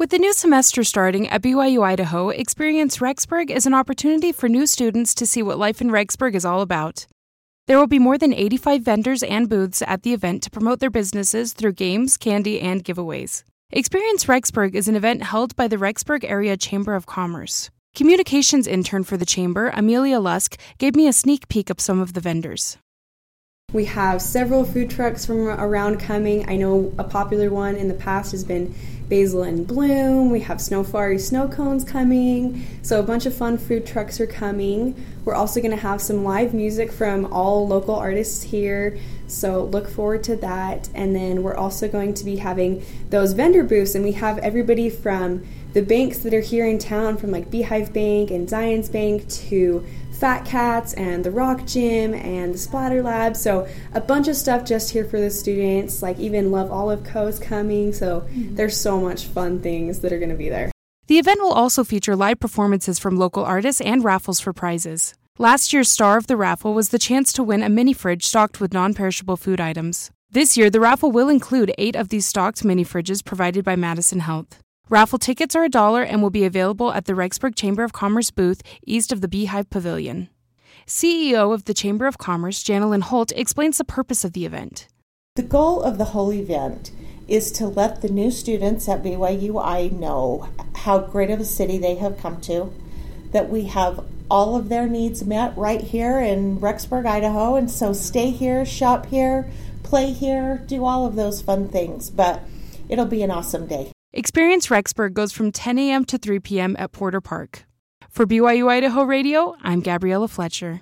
With the new semester starting at BYU Idaho, Experience Rexburg is an opportunity for new students to see what life in Rexburg is all about. There will be more than 85 vendors and booths at the event to promote their businesses through games, candy, and giveaways. Experience Rexburg is an event held by the Rexburg Area Chamber of Commerce. Communications intern for the Chamber, Amelia Lusk, gave me a sneak peek of some of the vendors. We have several food trucks from around coming. I know a popular one in the past has been Basil and Bloom. We have Snowflurry snow cones coming. So a bunch of fun food trucks are coming. We're also going to have some live music from all local artists here. So look forward to that. And then we're also going to be having those vendor booths, and we have everybody from the banks that are here in town, from like Beehive Bank and Zions Bank to Fat Cats and the Rock Gym and the Splatter Lab. So a bunch of stuff just here for the students. Like even Love Olive Co. is coming. So mm-hmm. there's so much fun things that are going to be there. The event will also feature live performances from local artists and raffles for prizes. Last year's star of the raffle was the chance to win a mini fridge stocked with non perishable food items. This year, the raffle will include eight of these stocked mini fridges provided by Madison Health. Raffle tickets are a dollar and will be available at the Rexburg Chamber of Commerce booth east of the Beehive Pavilion. CEO of the Chamber of Commerce, Janelyn Holt, explains the purpose of the event. The goal of the whole event is to let the new students at BYUI know how great of a city they have come to, that we have all of their needs met right here in Rexburg, Idaho, and so stay here, shop here, play here, do all of those fun things. But it'll be an awesome day. Experience Rexburg goes from 10 a.m. to 3 p.m. at Porter Park. For BYU Idaho Radio, I'm Gabriella Fletcher.